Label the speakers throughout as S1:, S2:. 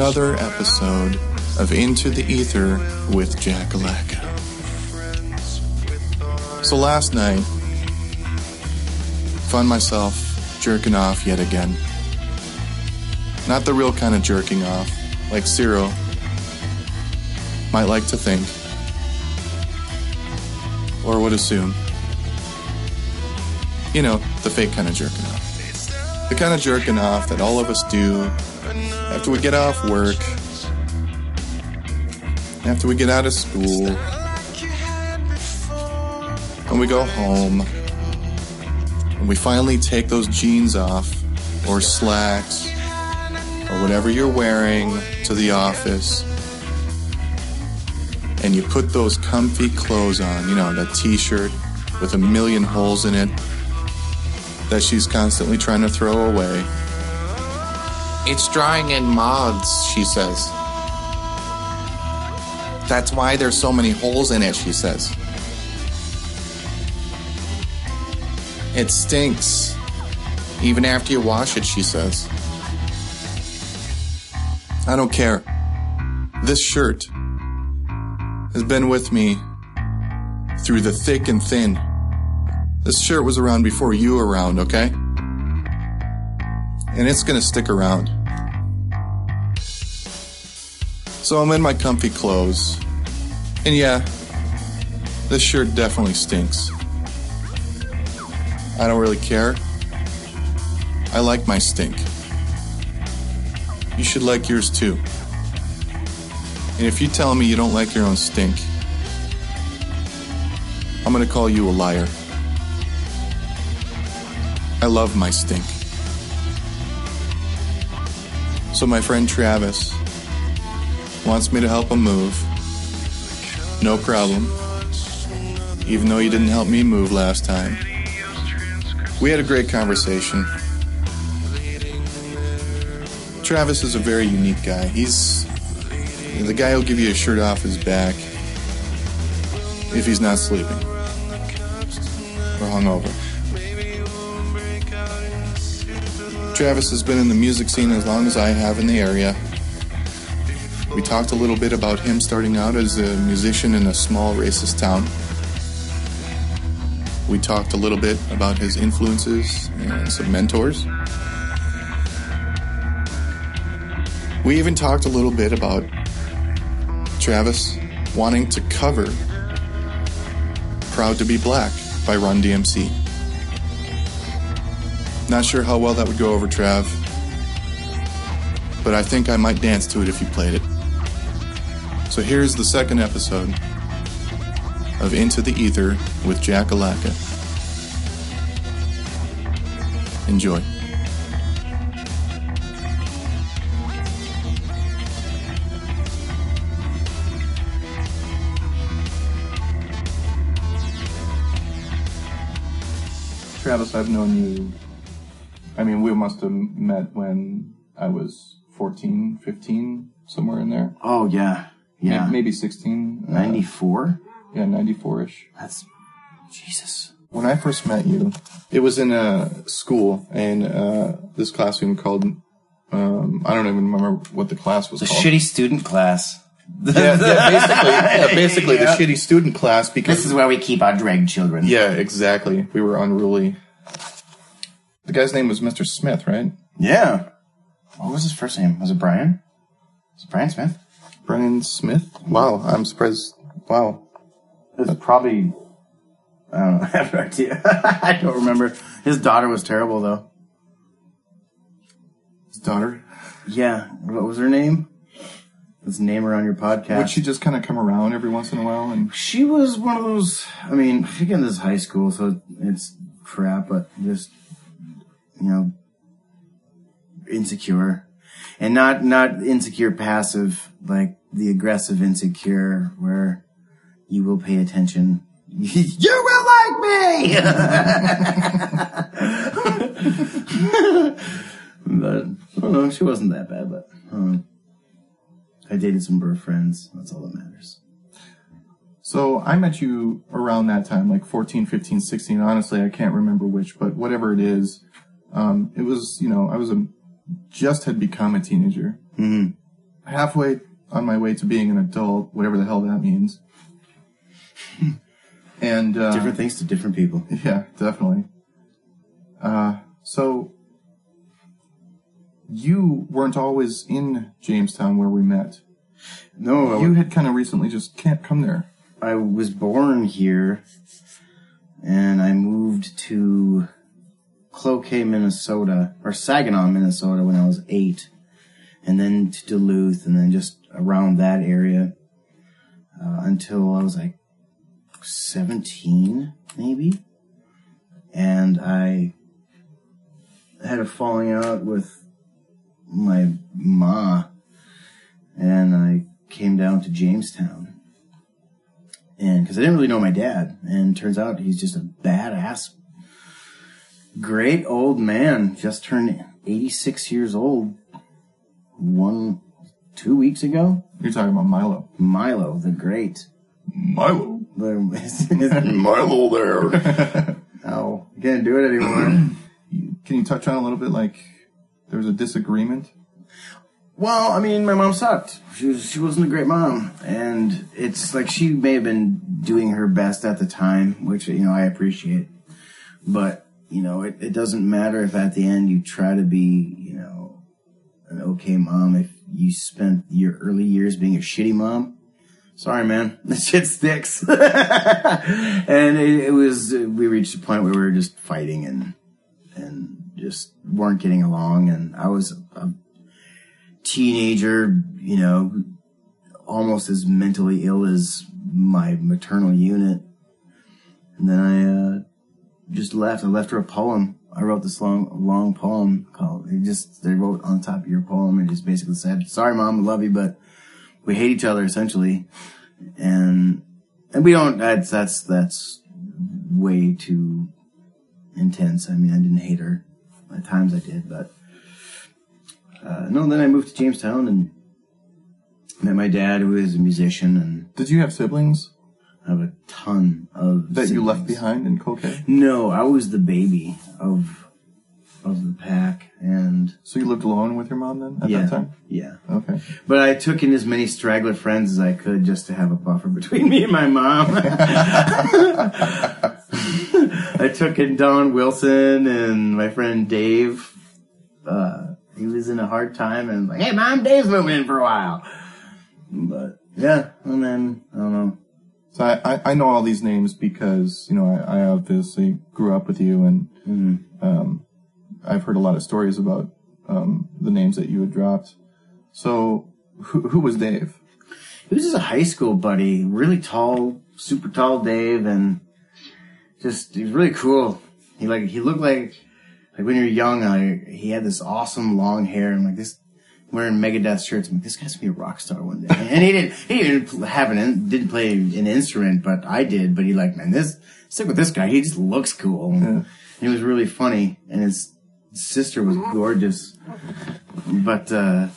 S1: another episode of Into the Ether with Jack Alaka. So last night, found myself jerking off yet again. Not the real kind of jerking off, like Cyril might like to think, or would assume. You know, the fake kind of jerking off. The kind of jerking off that all of us do after we get off work, after we get out of school, and we go home, and we finally take those jeans off, or slacks, or whatever you're wearing to the office, and you put those comfy clothes on, you know, that t shirt with a million holes in it that she's constantly trying to throw away. It's drying in moths, she says. That's why there's so many holes in it, she says. It stinks. Even after you wash it, she says. I don't care. This shirt has been with me through the thick and thin. This shirt was around before you were around, okay? And it's gonna stick around. So I'm in my comfy clothes. And yeah, this shirt definitely stinks. I don't really care. I like my stink. You should like yours too. And if you tell me you don't like your own stink, I'm gonna call you a liar. I love my stink. So my friend Travis wants me to help him move. No problem. Even though you didn't help me move last time. We had a great conversation. Travis is a very unique guy. He's the guy who'll give you a shirt off his back if he's not sleeping or hungover. Travis has been in the music scene as long as I have in the area. We talked a little bit about him starting out as a musician in a small racist town. We talked a little bit about his influences and some mentors. We even talked a little bit about Travis wanting to cover Proud to Be Black by Run DMC. Not sure how well that would go over, Trav, but I think I might dance to it if you played it. So here's the second episode of Into the Ether with Jack Alaka. Enjoy. Travis, I've known you. I mean, we must have met when I was 14, 15, somewhere in there.
S2: Oh yeah, yeah.
S1: May- Maybe 16. uh,
S2: Ninety four.
S1: yeah, 94 ish.
S2: That's Jesus.
S1: When I first met you, it was in a school, in uh, this classroom called. Um, I don't even remember what the class was
S2: a
S1: called.
S2: shitty student class.
S1: yeah, yeah, basically, yeah, basically
S2: Yeah.
S1: the shitty student class because
S2: This is where we keep our drag children.
S1: yeah, exactly. We were unruly. The guy's name was Mr. Smith, right?
S2: Yeah. What was his first name? Was it Brian? Was it Brian Smith?
S1: Brian Smith. Wow, I'm surprised. Wow,
S2: It was probably. I don't know. I have no idea. I don't remember. His daughter was terrible though.
S1: his daughter.
S2: Yeah. What was her name? Let's name her on your podcast.
S1: Would she just kind of come around every once in a while? And
S2: She was one of those. I mean, again, this is high school, so it's crap, but just you know, insecure, and not not insecure passive, like the aggressive insecure, where you will pay attention. you will like me. but I don't know. She wasn't that bad, but um, I dated some birth friends. That's all that matters.
S1: so I met you around that time, like 14, 15, 16. Honestly, I can't remember which, but whatever it is, Um, it was, you know, I was a, just had become a teenager.
S2: Mhm.
S1: Halfway on my way to being an adult, whatever the hell that means. and, uh,
S2: Different things to different people.
S1: yeah, definitely. Uh, so you weren't always in Jamestown where we met.
S2: No, I
S1: You had kind of recently just can't come there.
S2: I was born here and I moved to Cloquet, Minnesota, or Saginaw, Minnesota when I was eight, and then to Duluth, and then just around that area uh, until I was like 17, maybe. And I had a falling out with my ma, and I came down to Jamestown and because I didn't really know my dad, and turns out he's just a badass, great old man. Just turned 86 years old. One, two weeks ago.
S1: You're talking about Milo.
S2: Milo, the great.
S1: Milo. Milo there.
S2: oh, can't do it anymore.
S1: Can you touch on a little bit like there was a disagreement?
S2: Well, I mean, my mom sucked. She was she wasn't a great mom, and it's like she may have been doing her best at the time, which you know I appreciate. But you know, it, it doesn't matter if at the end you try to be, you know, an okay mom. If you spent your early years being a shitty mom, sorry, man, this shit sticks. and it, it was we reached a point where we were just fighting and and just weren't getting along, and I was. A, teenager, you know, almost as mentally ill as my maternal unit. And then I uh, just left. I left her a poem. I wrote this long, long poem called. It just they wrote on top of your poem and just basically said, "Sorry, mom, I love you, but we hate each other essentially." And and we don't. That's that's that's way too intense. I mean, I didn't hate her. At times I did, but uh, no, then I moved to Jamestown and met my dad, who is a musician, and
S1: Did you have siblings
S2: I have a ton of
S1: that you left behind in Cloquet?
S2: No, I was the baby of of the pack, and
S1: So you lived alone with your mom then at
S2: yeah,
S1: that time?
S2: yeah.
S1: Okay.
S2: But I took in as many straggler friends as I could just to have a buffer between me and my mom. I took in Don Wilson and my friend Dave. Uh, he was in a hard time and like, hey, mom, Dave's moving in for a while. But yeah, and then I don't know.
S1: So I, I, I know all these names because, you know, I, I obviously grew up with you and um, I've heard a lot of stories about um, the names that you had dropped. So who, who was Dave?
S2: He was just a high school buddy, really tall, super tall Dave, and just he was really cool. He like he looked like like when you're young, like, he had this awesome long hair and like this wearing Megadeth shirts. I'm like, this guy's gonna be a rock star one day. And he didn't he didn't have an in- didn't play an instrument, but I did. But he like, man, this stick with this guy. He just looks cool. He was really funny, and his sister was gorgeous. But uh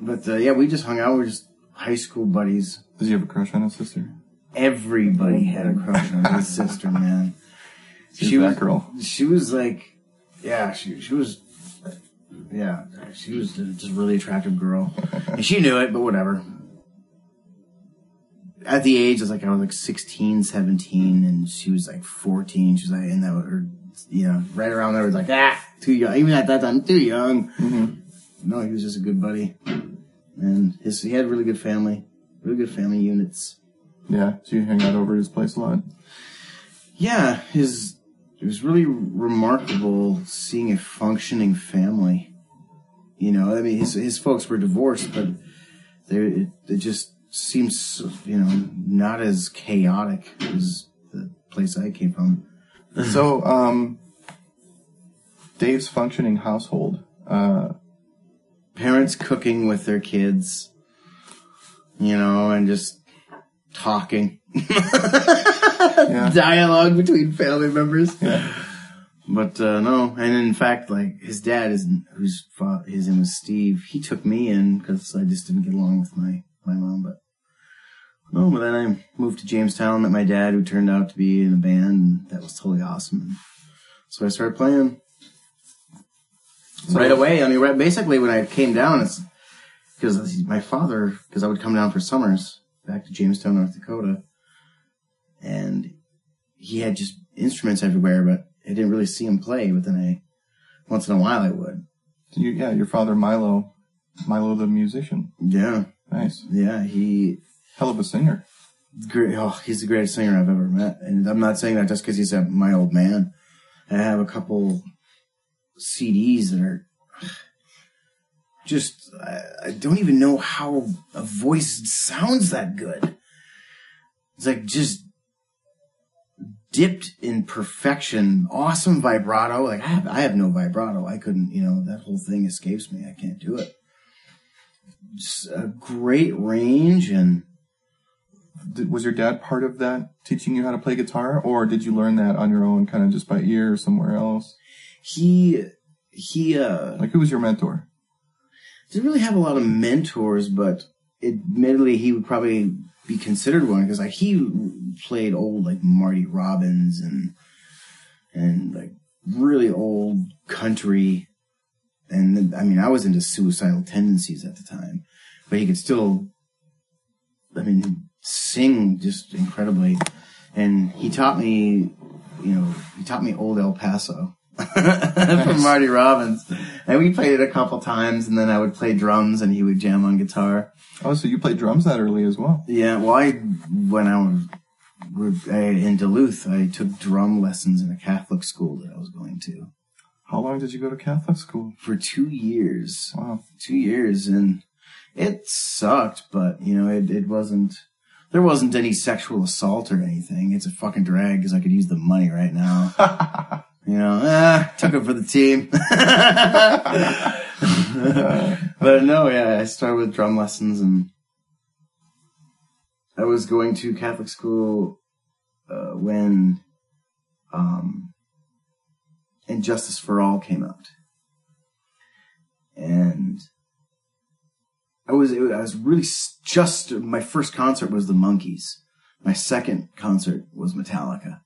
S2: but uh, yeah, we just hung out. We were just high school buddies.
S1: Did you have a crush on his sister?
S2: Everybody had a crush on his sister, man.
S1: She's
S2: She
S1: that
S2: was-
S1: girl.
S2: She was like, yeah, she she was, yeah, she was just a really attractive girl, and she knew it, but whatever. At the age, I was like, I was like 16, 17, and she was like 14. She was like, and that, or, you know, right around there, was like, ah, too young. Even at that time, too young. No, he was just a good buddy. And his, he had really good family, really good family units.
S1: Yeah. So you hang out over at his place a lot?
S2: Yeah, his it was really remarkable seeing a functioning family. You know, I mean, his his folks were divorced, but they it, it just seems you know not as chaotic as the place I came from.
S1: so, um, Dave's functioning household. Uh,
S2: Parents cooking with their kids, you know, and just talking.
S1: yeah.
S2: dialogue between family members.
S1: Yeah.
S2: But uh, no, and in fact, like his dad is whose fa- his name was Steve. He took me in because I just didn't get along with my my mom. But no, but then I moved to Jamestown, met my dad, who turned out to be in a band, and that was totally awesome. And So I started playing right away. I mean, right, basically when I came down, it's because my father, because I would come down for summers back to Jamestown, North Dakota, and he had just instruments everywhere, but I didn't really see him play. But then I, once in a while, I would.
S1: You, yeah, your father Milo, Milo the musician.
S2: Yeah,
S1: Nice,
S2: yeah. He
S1: hell of a singer.
S2: great. Oh, he's the greatest singer I've ever met, and I'm not saying that just because he's a, my old man. I have a couple CDs that are just. I, I don't even know how a voice sounds that good. It's like just dipped in perfection, awesome vibrato. Like I have, I have no vibrato. I couldn't, you know, that whole thing escapes me. I can't do it. Just a great range and
S1: was your dad part of that, teaching you how to play guitar, or did you learn that on your own, kind of just by ear or somewhere else?
S2: he he uh
S1: Like, who was your mentor?
S2: didn't really have a lot of mentors, but admittedly he would probably be considered one because like he played old like Marty Robbins and and like really old country, and then, I mean I was into suicidal tendencies at the time, but he could still, I mean, sing just incredibly, and he taught me, you know, he taught me old El Paso. from Marty Robbins, and we played it a couple times, and then I would play drums, and he would jam on guitar.
S1: Oh, so you played drums that early as well.
S2: Yeah, well, I when I was in Duluth, I took drum lessons in a Catholic school that I was going to
S1: How long did you go to Catholic school?
S2: for two years.
S1: Wow.
S2: Two years, and it sucked, but you know, it it wasn't. There wasn't any sexual assault or anything. It's a fucking drag because I could use the money right now. you know, ah, took it for the team. but no, yeah, I started with drum lessons and I was going to Catholic school uh, when um, And Justice for All came out, and I was it, I was really just my first concert was the Monkees. My second concert was Metallica.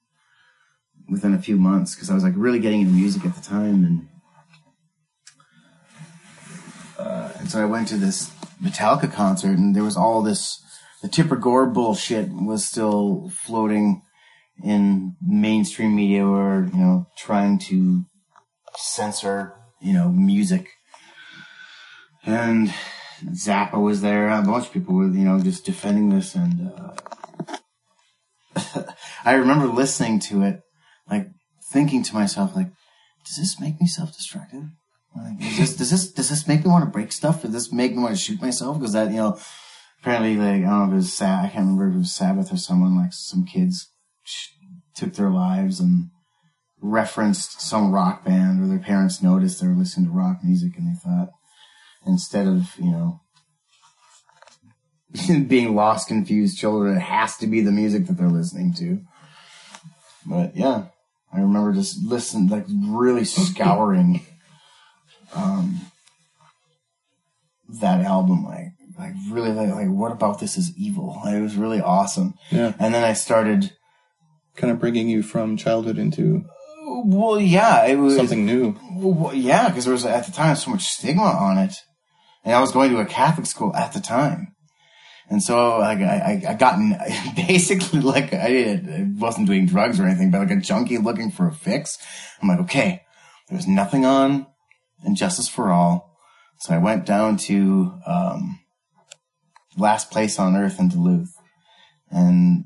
S2: Within a few months, because I was like really getting into music at the time, and uh, and so I went to this Metallica concert, and there was all this the Tipper Gore bullshit was still floating in mainstream media, or you know, trying to censor you know music, and Zappa was there. A bunch of people were you know just defending this, and uh, I remember listening to it, like thinking to myself, like, does this make me self-destructive? Like, does this does this does this make me want to break stuff? Does this make me want to shoot myself? Because that you know, apparently like I don't know if it was Sa- I can't remember if it was Sabbath or someone like some kids took their lives and referenced some rock band or their parents noticed they were listening to rock music and they thought instead of you know being lost confused children it has to be the music that they're listening to but yeah i remember just listening like really scouring um that album like like really like, like what about this is evil Like, it was really awesome
S1: Yeah.
S2: and then i started
S1: Kind of bringing you from childhood into
S2: well yeah it was
S1: something new.
S2: Well, yeah, because there was at the time so much stigma on it, and I was going to a Catholic school at the time, and so like I, I, gotten basically like I, I wasn't doing drugs or anything, but like a junkie looking for a fix. I'm like, okay, there's nothing on And Justice for All, so I went down to um, Last Place on Earth in Duluth, and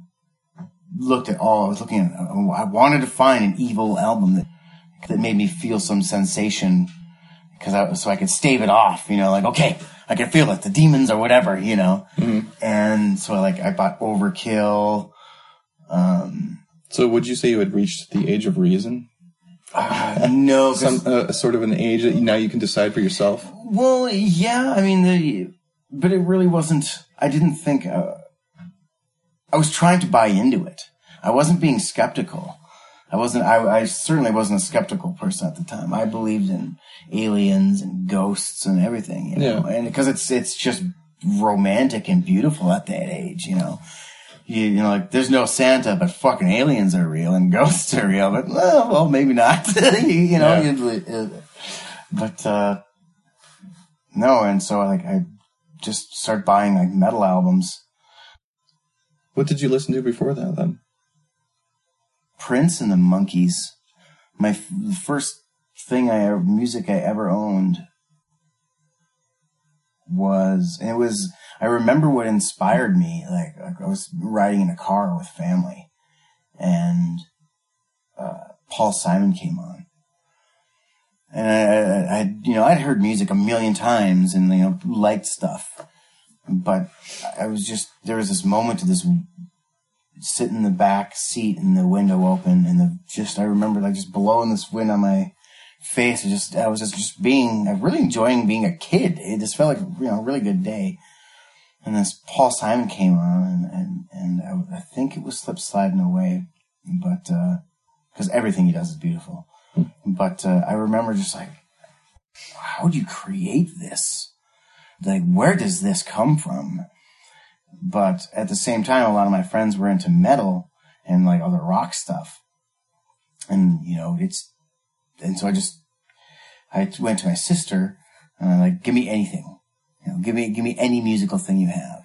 S2: looked at all. I was looking at. I wanted to find an evil album that that made me feel some sensation because I was so I could stave it off. You know, like okay, I can feel it, the demons or whatever. You know, and so like I bought Overkill. Um,
S1: So, would you say you had reached the age of reason?
S2: No,
S1: Some uh, sort of an age that now you can decide for yourself.
S2: Well, yeah, I mean, the, but it really wasn't. I didn't think. Uh, I was trying to buy into it. I wasn't being skeptical. I wasn't. I, I certainly wasn't a skeptical person at the time. I believed in aliens and ghosts and everything. You know?
S1: Yeah.
S2: and because it's it's just romantic and beautiful at that age. You know, you, you know, like there's no Santa, but fucking aliens are real and ghosts are real. But well, well maybe not. you, you know,
S1: Yeah.
S2: uh, but uh, no, and so like I just started buying like metal albums.
S1: What did you listen to before that then?
S2: Prince and the Monkees. My f- the first thing I ever, music I ever owned was it was I remember what inspired me. Like, like I was riding in a car with family, and uh, Paul Simon came on, and I, I, I you know I'd heard music a million times and you know liked stuff, but I was just there was this moment to this sit in the back seat and the window open and the just I remember like just blowing this wind on my face. It just I was just just being I really enjoying being a kid. It just felt like you know a really good day. And this Paul Simon came on and and, and I, I think it was slip sliding away, but because everything he does is beautiful. But uh, I remember just like, how do you create this? Like, where does this come from? But at the same time, a lot of my friends were into metal and like other rock stuff. And, you know, it's, and so I just, I went to my sister and I'm like, give me anything. You know, give me, give me any musical thing you have.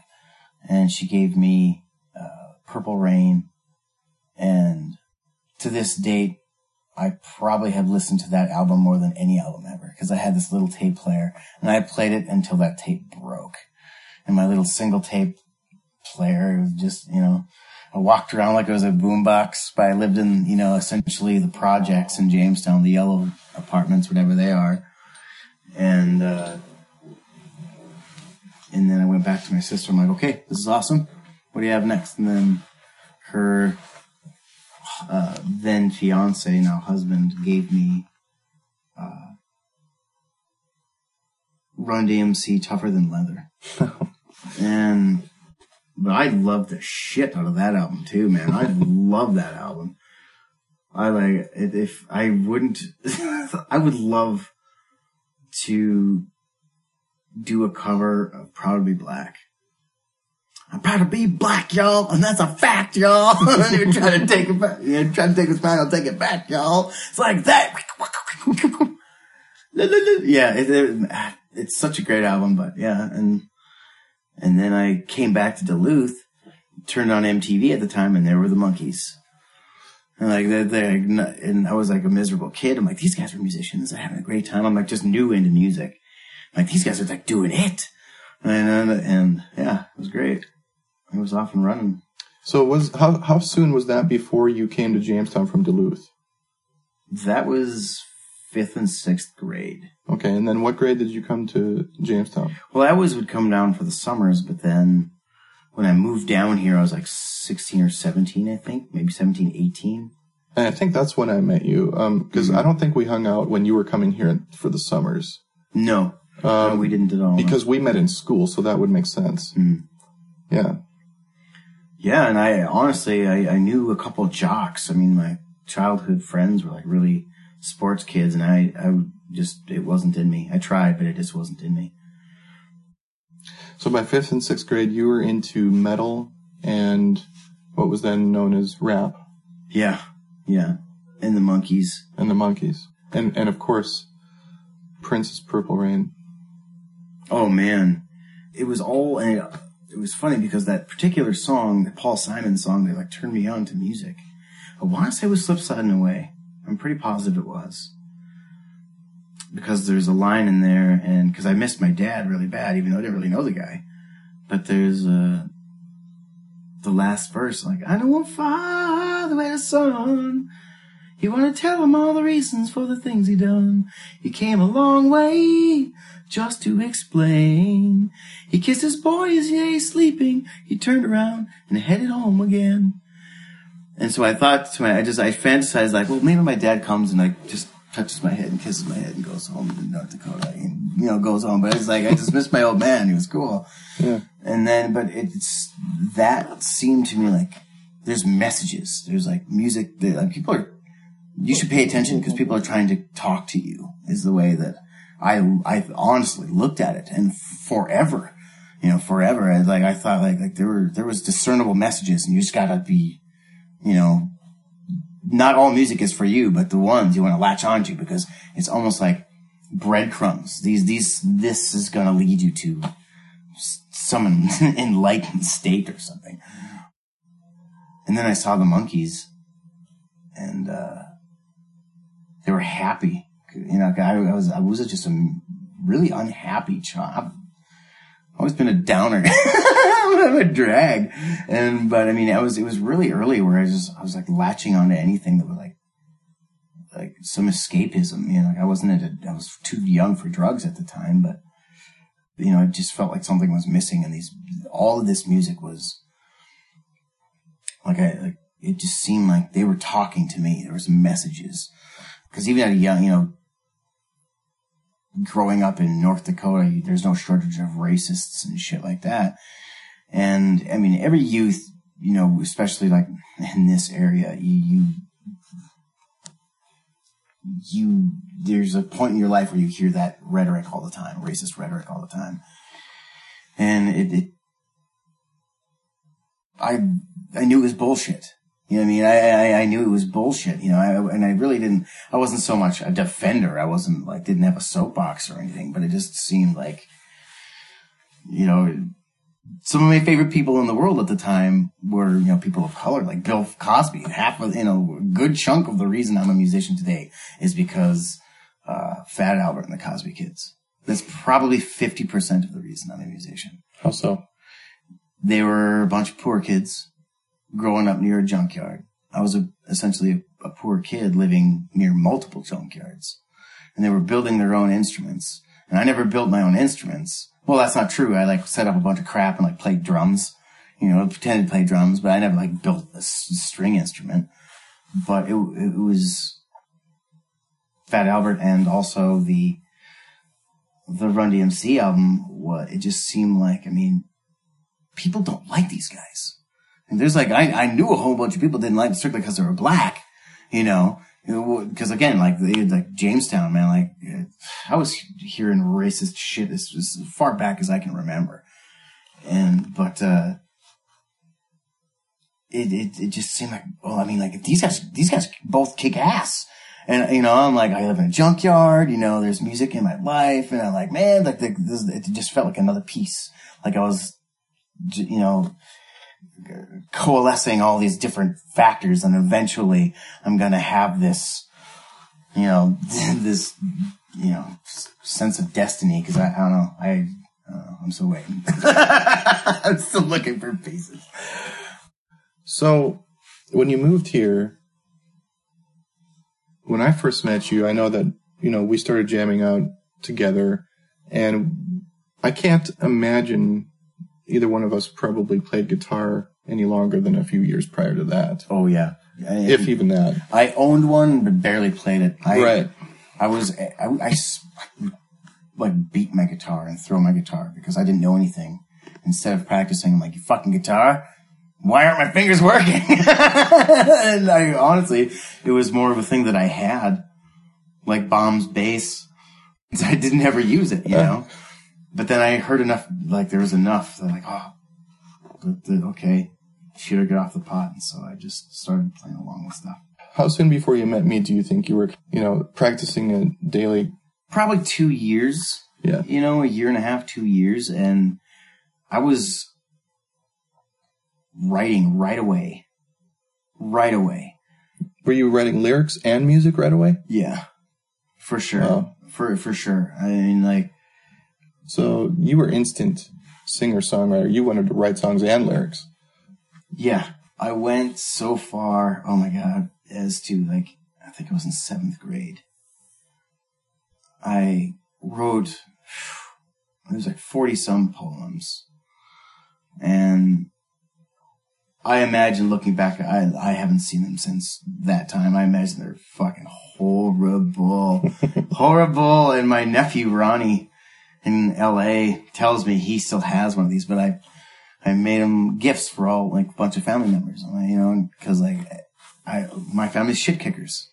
S2: And she gave me, uh, Purple Rain. And to this date, I probably have listened to that album more than any album ever because I had this little tape player and I played it until that tape broke. And my little single tape player was just, you know, I walked around like it was a boombox, but I lived in, you know, essentially the projects in Jamestown, the yellow apartments, whatever they are. And, uh, and then I went back to my sister. I'm like, okay, this is awesome. What do you have next? And then her, uh, then fiance, now husband, gave me, uh, Run DMC Tougher Than Leather. and, but I love the shit out of that album too, man. I love that album. I like. If I wouldn't, I would love to do a cover of Proud to Be Black. I'm proud to be black, y'all, and that's a fact, y'all. You're trying to take it back. You're trying to take it back. I'll take it back, y'all. It's like that. yeah, it, it, it's such a great album, but yeah, and and then I came back to Duluth, turned on MTV at the time, and there were the Monkees. And like they and I was like a miserable kid. I'm like, these guys are musicians. I'm having a great time. I'm like just new into music. like these guys are like doing it, and and, and yeah, it was great. It was off and running.
S1: So was how how soon was that before you came to Jamestown from Duluth?
S2: That was fifth and sixth grade.
S1: Okay, and then what grade did you come to Jamestown?
S2: Well, I always would come down for the summers, but then when I moved down here, I was like 16 or 17, I think, maybe 17, 18.
S1: And I think that's when I met you, because I don't think we hung out when you were coming here for the summers.
S2: No, no,
S1: Um,
S2: we didn't at all.
S1: because we met in school, so that would make sense.
S2: Mm.
S1: Yeah.
S2: Yeah, and I honestly, I, I knew a couple of jocks. I mean, my childhood friends were like really sports kids, and I, I just, it wasn't in me. I tried, but it just wasn't in me.
S1: So by fifth and sixth grade, you were into metal and what was then known as rap
S2: Yeah, yeah. And the Monkees.
S1: and the Monkees, and and of course, Prince's Purple Rain.
S2: Oh man, it was all, and it, it was funny because that particular song, the Paul Simon song, that like turned me on to music. I want to say it was Slip Sliding Away. I'm pretty positive it was. Because there's a line in there, and because I missed my dad really bad, even though I didn't really know the guy. But there's uh, the last verse, like, I know a father and a son. You want to tell him all the reasons for the things he done. He came a long way just to explain. He kissed his boy as he lay sleeping. He turned around and headed home again. And so I thought to my, I just, I fantasized like, well, maybe my dad comes and like just touches my head and kisses my head and goes home to North Dakota and, you know, goes home. But it's like, I just missed my old man. He was cool.
S1: Yeah.
S2: And then, but it's, that seemed to me like there's messages. There's like music that like people are, you should pay attention because people are trying to talk to you is the way that I, I honestly looked at it and forever. you know, forever. I, like I thought like, like there were, there was discernible messages and you just gotta be, you know, not all music is for you, but the ones you want to latch onto because it's almost like breadcrumbs. These, these, this is going to lead you to some enlightened state or something. And then I saw the Monkees and, uh, they were happy. You know, I, I was, I was just a really unhappy child. Always been a downer. I'm a drag. And, but I mean, I was, it was really early where I just, I was like latching onto anything that was like, like some escapism, you know, like I wasn't, a, I was too young for drugs at the time, but you know, it just felt like something was missing and these, all of this music was like I, like, it just seemed like they were talking to me. There was messages. Cause even at a young, you know, growing up in North Dakota, there's no shortage of racists and shit like that. And I mean, every youth, you know, especially like in this area, you, you, you, there's a point in your life where you hear that rhetoric all the time, racist rhetoric all the time. And it, it I, I knew it was bullshit. You know what I mean? I, I, I knew it was bullshit, you know, I, and I really didn't, I wasn't so much a defender. I wasn't like, didn't have a soapbox or anything, but it just seemed like, you know, some of my favorite people in the world at the time were, you know, people of color, like Bill Cosby. Half of, you know, a good chunk of the reason I'm a musician today is because, uh, Fat Albert and the Cosby Kids. That's probably 50% of the reason I'm a musician.
S1: How so?
S2: They were a bunch of poor kids growing up near a junkyard. I was a, essentially a, a poor kid living near multiple junkyards and they were building their own instruments. And I never built my own instruments. Well, that's not true. I like set up a bunch of crap and like played drums, you know, pretended to play drums, but I never like built a string instrument. But it, it was Fat Albert and also the, the Run DMC album. What it just seemed like, I mean, people don't like these guys. And there's like, I, I knew a whole bunch of people didn't like them strictly because they were black, you know, because again, like they like Jamestown, man, like I was hearing racist shit as, as far back as I can remember, and but uh, it, it it just seemed like, well, I mean, like these guys, these guys both kick ass, and you know, I'm like, I live in a junkyard, you know, there's music in my life, and I'm like, man, like the, this, it just felt like another piece, like I was, you know coalescing all these different factors and eventually I'm going to have this, you know, this, you know, sense of destiny because I, I, don't know. I, uh, I'm still waiting. I'm still looking for pieces.
S1: So when you moved here, when I first met you, I know that, you know, we started jamming out together and I can't imagine either one of us probably played guitar any longer than a few years prior to that.
S2: Oh yeah,
S1: if even that.
S2: I owned one but barely played it. I,
S1: right.
S2: I was I, I, I like beat my guitar and throw my guitar because I didn't know anything. Instead of practicing, I'm like, you fucking guitar. Why aren't my fingers working? and I honestly, it was more of a thing that I had, like Bomb's bass. I didn't ever use it, you uh-huh. know. But then I heard enough, like there was enough. That like, oh, uh, okay, or get off the pot. And so I just started playing along with stuff.
S1: How soon before you met me do you think you were, you know, practicing a daily?
S2: Probably two years.
S1: Yeah.
S2: You know, a year and a half, two years. And I was writing right away. Right away.
S1: Were you writing lyrics and music right away?
S2: Yeah. For sure. Wow. For, for sure. I mean, like.
S1: So you were instant singer songwriter. You wanted to write songs and lyrics.
S2: Yeah, I went so far. Oh my god, as to like I think I was in seventh grade. I wrote it was like forty some poems, and I imagine looking back, I I haven't seen them since that time. I imagine they're fucking horrible, horrible. And my nephew Ronnie in L.A. tells me he still has one of these, but I I made them gifts for all like a bunch of family members, you know, because like I my family's shit kickers,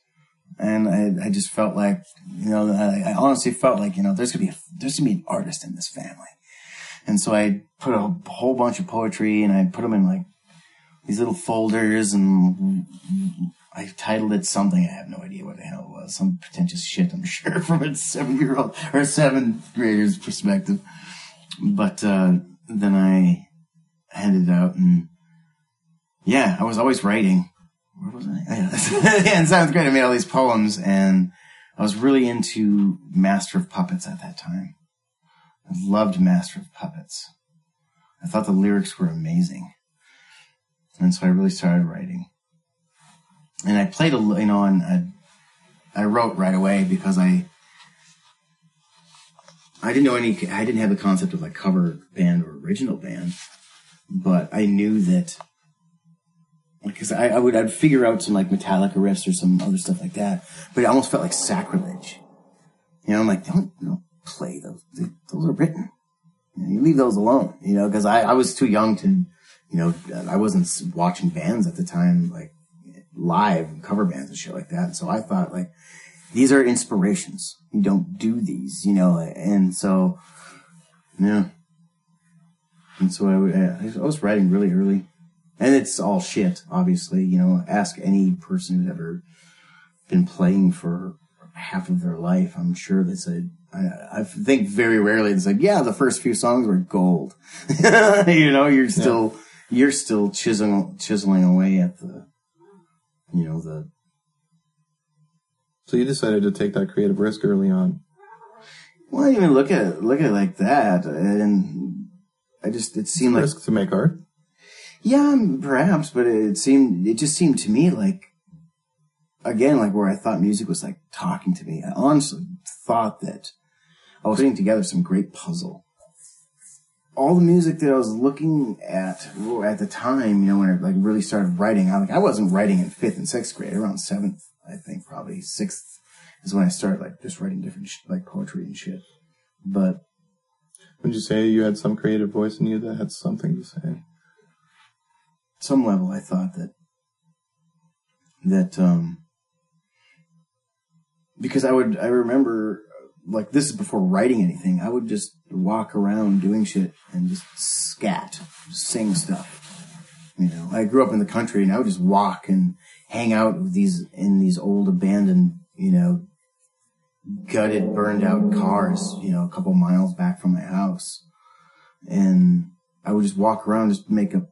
S2: and I I just felt like you know I, I honestly felt like you know there's gonna be a, there's gonna be an artist in this family, And so I put a whole bunch of poetry and I put them in like these little folders and I titled it something. I have no idea what the hell it was. Some pretentious shit, I'm sure, from a seven year old or seventh grader's perspective. But, uh, then I handed out and yeah, I was always writing. Where was I? Oh, yeah, in seventh grade, I made all these poems and I was really into Master of Puppets at that time. I loved Master of Puppets. I thought the lyrics were amazing. And so I really started writing. And I played a, you know, and I, I wrote right away because I, I didn't know any, I didn't have the concept of like cover band or original band, but I knew that, because I, I would, I'd figure out some like Metallica riffs or some other stuff like that, but it almost felt like sacrilege. You know, I'm like, don't, don't play those. Those are written. You, know, you leave those alone, you know, cause I, I was too young to, you know, I wasn't watching bands at the time, like live cover bands and shit like that. So I thought like, these are inspirations. You don't do these, you know, and so, yeah. And so I, I was writing really early and it's all shit, obviously, you know, ask any person who's ever been playing for half of their life. I'm sure they said, I, I think very rarely it's like, yeah, the first few songs were gold. you know, you're still, yeah. you're still chiseling, chiseling away at the, you know, the.
S1: So you decided to take that creative risk early on.
S2: Well, I didn't even look at look at it like that. And I just, it seemed
S1: risk
S2: like.
S1: to make art?
S2: Yeah, perhaps, but it seemed, it just seemed to me like, again, like where I thought music was like talking to me. I honestly thought that I was putting together some great puzzle. All the music that I was looking at at the time, you know, when I like really started writing, I like I wasn't writing in fifth and sixth grade, around seventh, I think, probably sixth is when I started like just writing different sh- like poetry and shit. But
S1: would you say you had some creative voice in you that had something to say?
S2: At Some level, I thought that that um because I would I remember like this is before writing anything. I would just walk around doing shit and just scat, just sing stuff. You know, I grew up in the country and I would just walk and hang out with these in these old abandoned, you know, gutted, burned out cars, you know, a couple miles back from my house. And I would just walk around, just make a,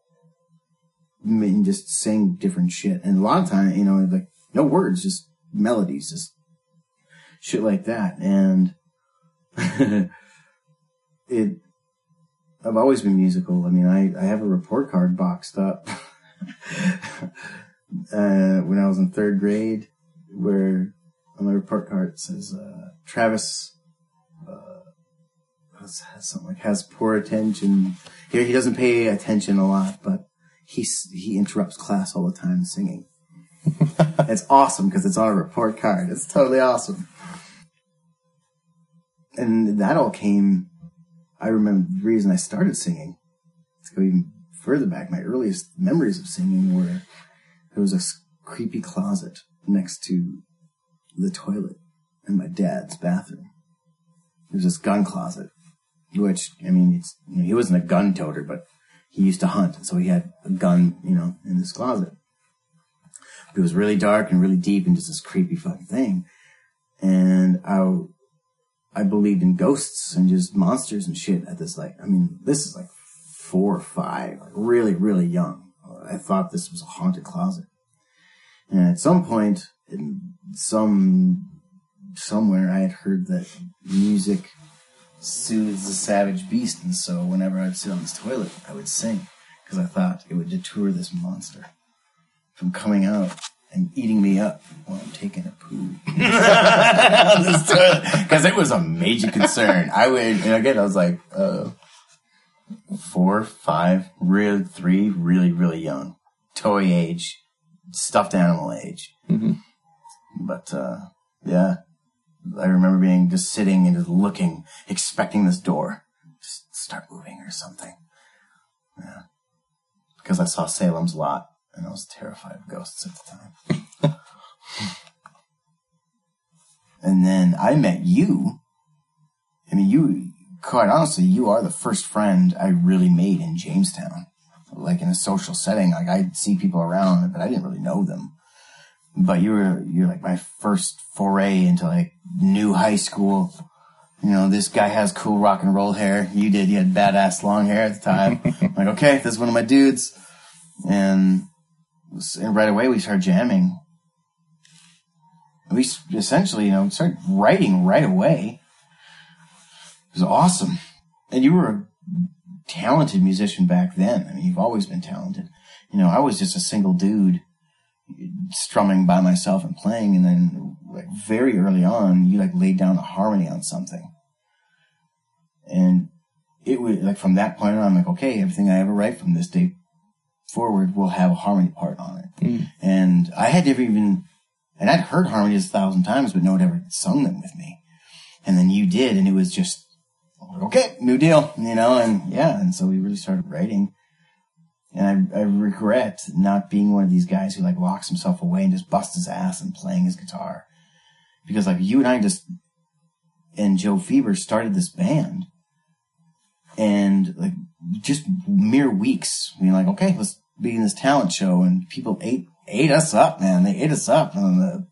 S2: and just sing different shit. And a lot of time, you know, like no words, just melodies, just shit like that. And it, I've always been musical. I mean, I, I have a report card boxed up uh, when I was in third grade, where on my report card it says uh, Travis uh, has, has something like has poor attention. Here he doesn't pay attention a lot, but he he interrupts class all the time singing. it's awesome because it's on a report card. It's totally awesome and that all came. I remember the reason I started singing. To go even further back, my earliest memories of singing were there was a creepy closet next to the toilet in my dad's bathroom. There's this gun closet, which I mean, you know, he wasn't a gun toter, but he used to hunt, so he had a gun, you know, in this closet. But it was really dark and really deep and just this creepy fucking thing. And I I believed in ghosts and just monsters and shit at this like, I mean, this is like four or five, like really, really young. I thought this was a haunted closet. And at some point in some, somewhere I had heard that music soothes the savage beast. And so whenever I'd sit on this toilet, I would sing because I thought it would deter this monster from coming out and eating me up while I'm taking a poo on this toilet Because it was a major concern. I would, and again, I was like, uh, four, five, really, three, really, really young. Toy age, stuffed animal age. Mm-hmm. But, uh, yeah, I remember being just sitting and just looking, expecting this door just start moving or something. Yeah. Because I saw Salem's Lot and I was terrified of ghosts at the time. and then I met you. I mean, you quite honestly, you are the first friend I really made in Jamestown. Like in a social setting, like I'd see people around, but I didn't really know them. But you were, you're like my first foray into like new high school. You know, this guy has cool rock and roll hair. You did. You had badass long hair at the time. like, okay, this is one of my dudes. And, and right away we started jamming. We essentially, you know, started writing right away. It was awesome. And you were a talented musician back then. I mean, you've always been talented. You know, I was just a single dude strumming by myself and playing. And then like very early on, you like laid down a harmony on something. And it was like from that point on, I'm like, okay, everything I ever write from this day forward will have a harmony part on it. Mm. And I had never even, and I'd heard harmonies a thousand times, but no one ever sung them with me. And then you did, and it was just, okay, new deal, you know, and yeah, and so we really started writing. And I, I regret not being one of these guys who like locks himself away and just busts his ass and playing his guitar. Because like you and I just, and Joe Fever started this band and like just mere weeks, being like, okay, let's be in this talent show, and people ate ate us up, man. They ate us up on the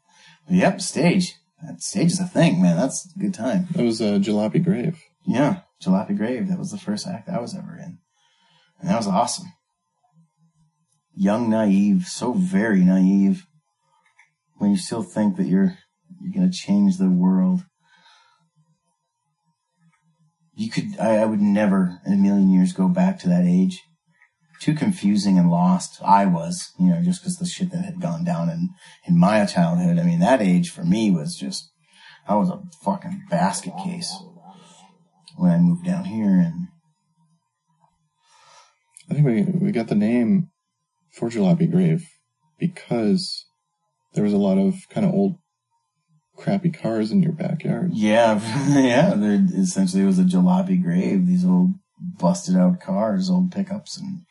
S2: yep stage. That stage is a thing, man. That's a good time.
S1: That was a uh, Jalopy Grave.
S2: Yeah, Jalopy Grave. That was the first act I was ever in, and that was awesome. Young, naive, so very naive. When you still think that you're you're gonna change the world you could, I, I would never in a million years go back to that age. Too confusing and lost. I was, you know, just because the shit that had gone down in, in my childhood. I mean, that age for me was just, I was a fucking basket case when I moved down here and.
S1: I think we, we got the name for Jalopy Grave because there was a lot of kind of old crappy cars in your backyard.
S2: Yeah, yeah. There essentially was a jalopy grave. These old busted out cars, old pickups, and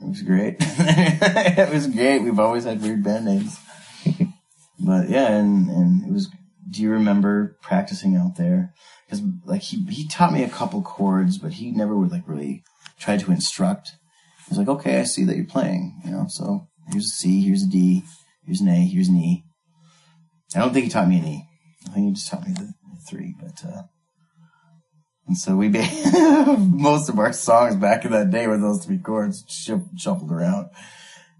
S2: it was great. it was great. We've always had weird band names, but yeah, and and it was. Do you remember practicing out there? Because like he he taught me a couple chords, but he never would like really try to instruct. He was like, okay, I see that you're playing, you know. So here's a C, here's a D, here's an A, here's an E I don't think he taught me an E. I think he just taught me the, three, but, uh, and so we most of our songs back in that day were those three chords shuffled around.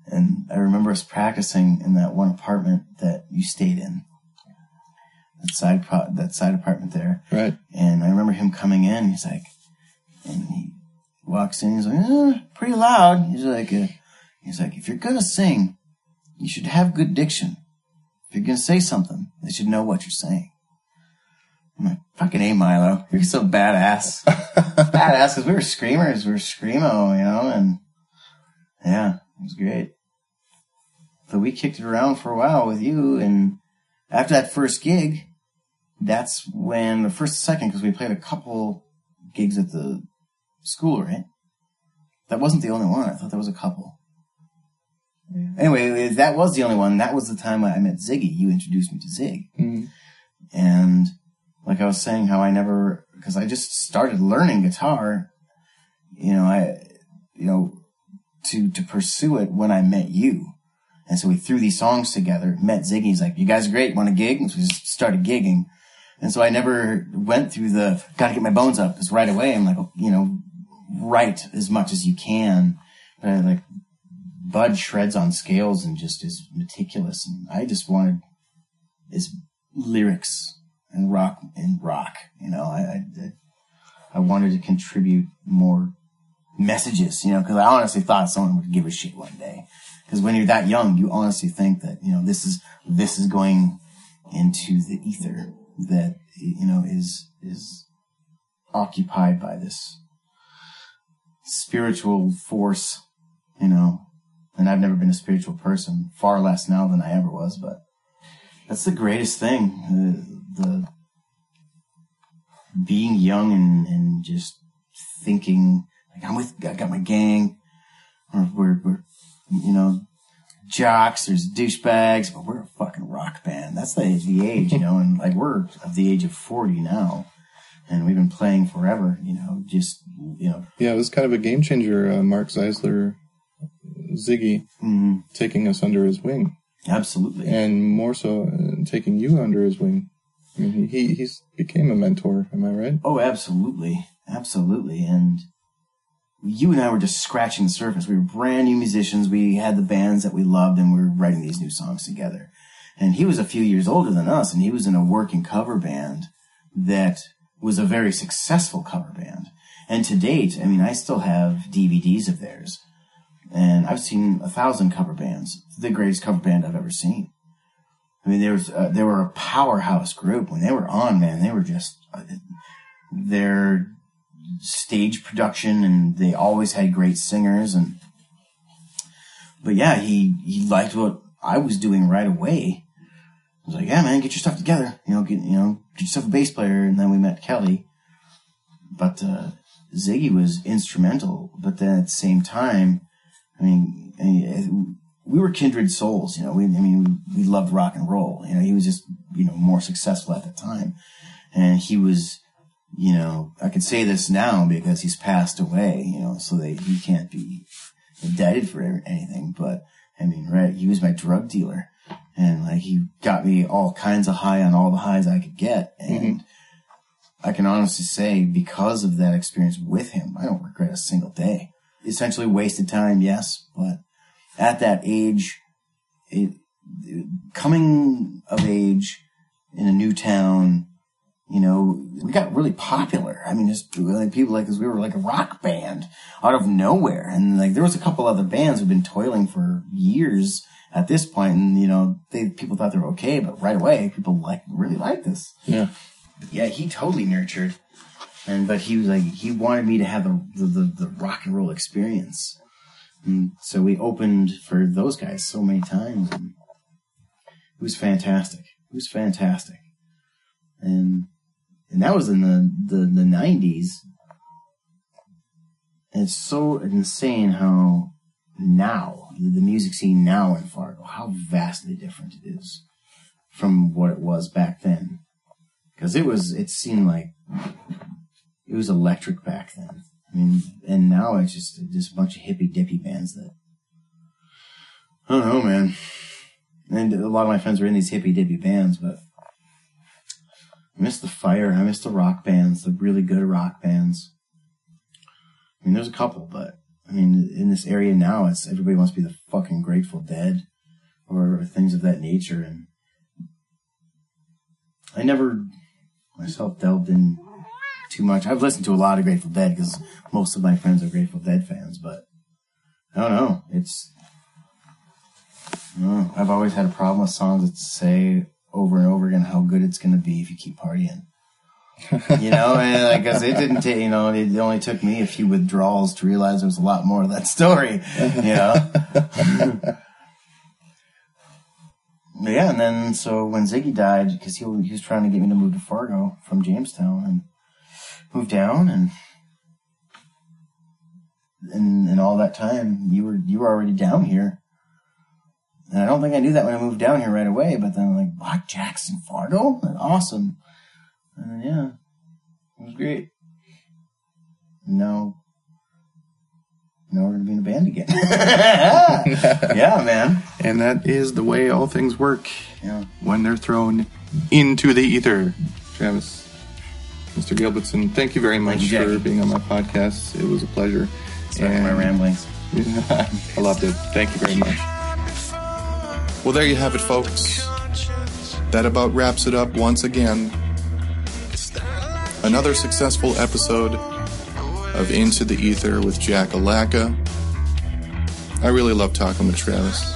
S2: And I remember us practicing in that one apartment that you stayed in. That side, pro- that side apartment there.
S1: Right.
S2: And I remember him coming in. He's like, and he walks in. He's like, eh, pretty loud. He's like, uh, he's like, if you're gonna sing, you should have good diction. If you're gonna say something, they should know what you're saying. I'm like, fucking A, Milo. You're so badass. badass, because we were screamers. We were screamo, you know, and yeah, it was great. So we kicked it around for a while with you, and after that first gig, that's when the first second, because we played a couple gigs at the school, right? That wasn't the only one. I thought there was a couple. Anyway, that was the only one. That was the time I met Ziggy. You introduced me to Zig. Mm-hmm. And like I was saying, how I never, because I just started learning guitar, you know, I, you know, to, to pursue it when I met you. And so we threw these songs together, met Ziggy. He's like, you guys are great. Want to gig? And so we just started gigging. And so I never went through the, gotta get my bones up. Cause right away I'm like, you know, write as much as you can. But I like Bud shreds on scales and just is meticulous. And I just wanted his lyrics and rock and rock. You know, I, I, I wanted to contribute more messages, you know, because I honestly thought someone would give a shit one day. Because when you're that young, you honestly think that, you know, this is, this is going into the ether that, you know, is, is occupied by this spiritual force, you know, and I've never been a spiritual person, far less now than I ever was, but that's the greatest thing. The, the being young and, and just thinking like I'm with, I got my gang. We're, we're, we're, you know, jocks, there's douchebags, but we're a fucking rock band. That's the, the age, you know, and like we're of the age of 40 now. And we've been playing forever. You know, just you know,
S1: Yeah, it was kind of a game changer. Uh, Mark Zeisler, Ziggy,
S2: mhm,
S1: taking us under his wing,
S2: absolutely.
S1: and more so uh, taking you under his wing. I mean, he he he's became a mentor. Am I right?
S2: Oh, absolutely. Absolutely. And you and I were just scratching the surface. We were brand new musicians. We had the bands that we loved and we were writing these new songs together. And he was a few years older than us and he was in a working cover band that was a very successful cover band. And to date, I mean, I still have DVDs of theirs and I've seen a thousand cover bands. The greatest cover band I've ever seen. I mean, there was uh, they were a powerhouse group when they were on. Man, they were just uh, their stage production, and they always had great singers. And but yeah, he he liked what I was doing right away. I was like, yeah, man, get your stuff together. You know, get you know, yourself a bass player. And then we met Kelly. But uh, Ziggy was instrumental. But then at the same time, I mean, I mean, we were kindred souls. You know, we I mean, we, we loved rock and roll. You know, he was just you know more successful at the time, and he was. You know, I can say this now because he's passed away. You know, so that he can't be indicted for anything. But I mean, right? He was my drug dealer, and like he got me all kinds of high on all the highs I could get, mm-hmm. and I can honestly say because of that experience with him, I don't regret a single day. Essentially wasted time, yes, but at that age, it, coming of age in a new town, you know, we got really popular. I mean, just like people like us, we were like a rock band out of nowhere. And like there was a couple other bands who've been toiling for years at this point, and you know, they people thought they were okay, but right away people like really liked this.
S1: Yeah.
S2: Yeah, he totally nurtured. And but he was like he wanted me to have the the, the, the rock and roll experience. And so we opened for those guys so many times and it was fantastic. It was fantastic. And and that was in the the, the 90s. And it's so insane how now the, music scene now in Fargo, how vastly different it is from what it was back then. Because it was, it seemed like it was electric back then. I mean, and now it's just just a bunch of hippy dippy bands that I don't know, man. And a lot of my friends were in these hippy dippy bands, but I miss the fire. I miss the rock bands, the really good rock bands. I mean, there's a couple, but I mean, in this area now, it's everybody wants to be the fucking Grateful Dead or things of that nature, and I never myself delved in too much. I've listened to a lot of Grateful Dead because most of my friends are Grateful Dead fans, but I don't know. It's I. I've always had a problem with songs that say over and over again how good it's going to be if you keep partying. You know, and like, cause it didn't take, you know, it only took me a few withdrawals to realize there was a lot more of that story, you know? yeah, and then so when Ziggy died, because he, he was trying to get me to move to Fargo from Jamestown, and moved down, and and and all that time you were you were already down here, and I don't think I knew that when I moved down here right away. But then I'm like, what Jackson Fargo, awesome, and yeah, it was great. Now, now we're gonna be in a band again. yeah, man.
S1: And that is the way all things work
S2: Yeah.
S1: when they're thrown into the ether. Travis, Mr. Gilbertson, thank you very much
S2: you,
S1: for being on my podcast. It was a pleasure.
S2: Sorry for my ramblings.
S1: I loved it. Thank you very much. Well, there you have it, folks. That about wraps it up once again. Another successful episode of Into the Ether with Jack Alaka. I really love talking with Travis.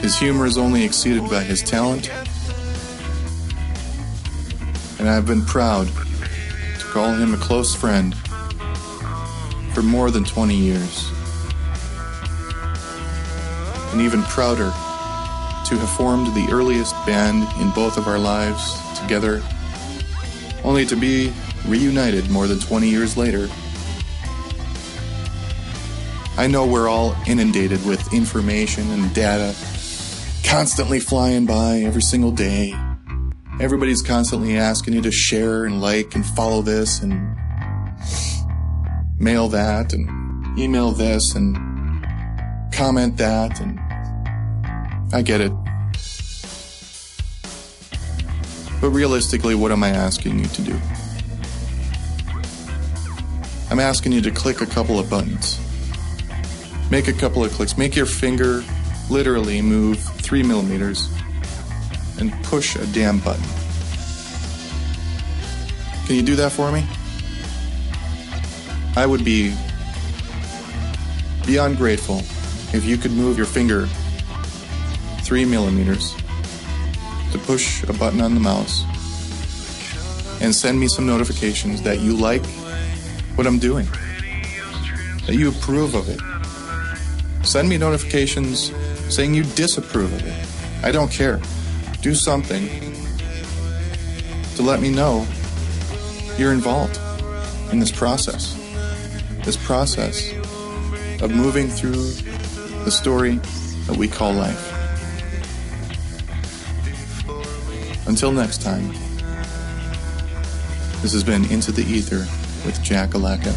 S1: His humor is only exceeded by his talent, and I've been proud to call him a close friend for more than 20 years. And even prouder to have formed the earliest band in both of our lives together, only to be reunited more than 20 years later. I know we're all inundated with information and data constantly flying by every single day. everybody's constantly asking you to share and like and follow this and mail that and email this and comment that and I get it. But realistically, what am I asking you to do? I'm asking you to click a couple of buttons. Make a couple of clicks. Make your finger literally move three millimeters and push a damn button. Can you do that for me? I would be beyond grateful if you could move your finger three millimeters to push a button on the mouse and send me some notifications that you like what I'm doing, that you approve of it. Send me notifications saying you disapprove of it. I don't care. Do something to let me know you're involved in this process. This process of moving through the story that we call life. Until next time, this has been Into the Ether with Jack Alaka.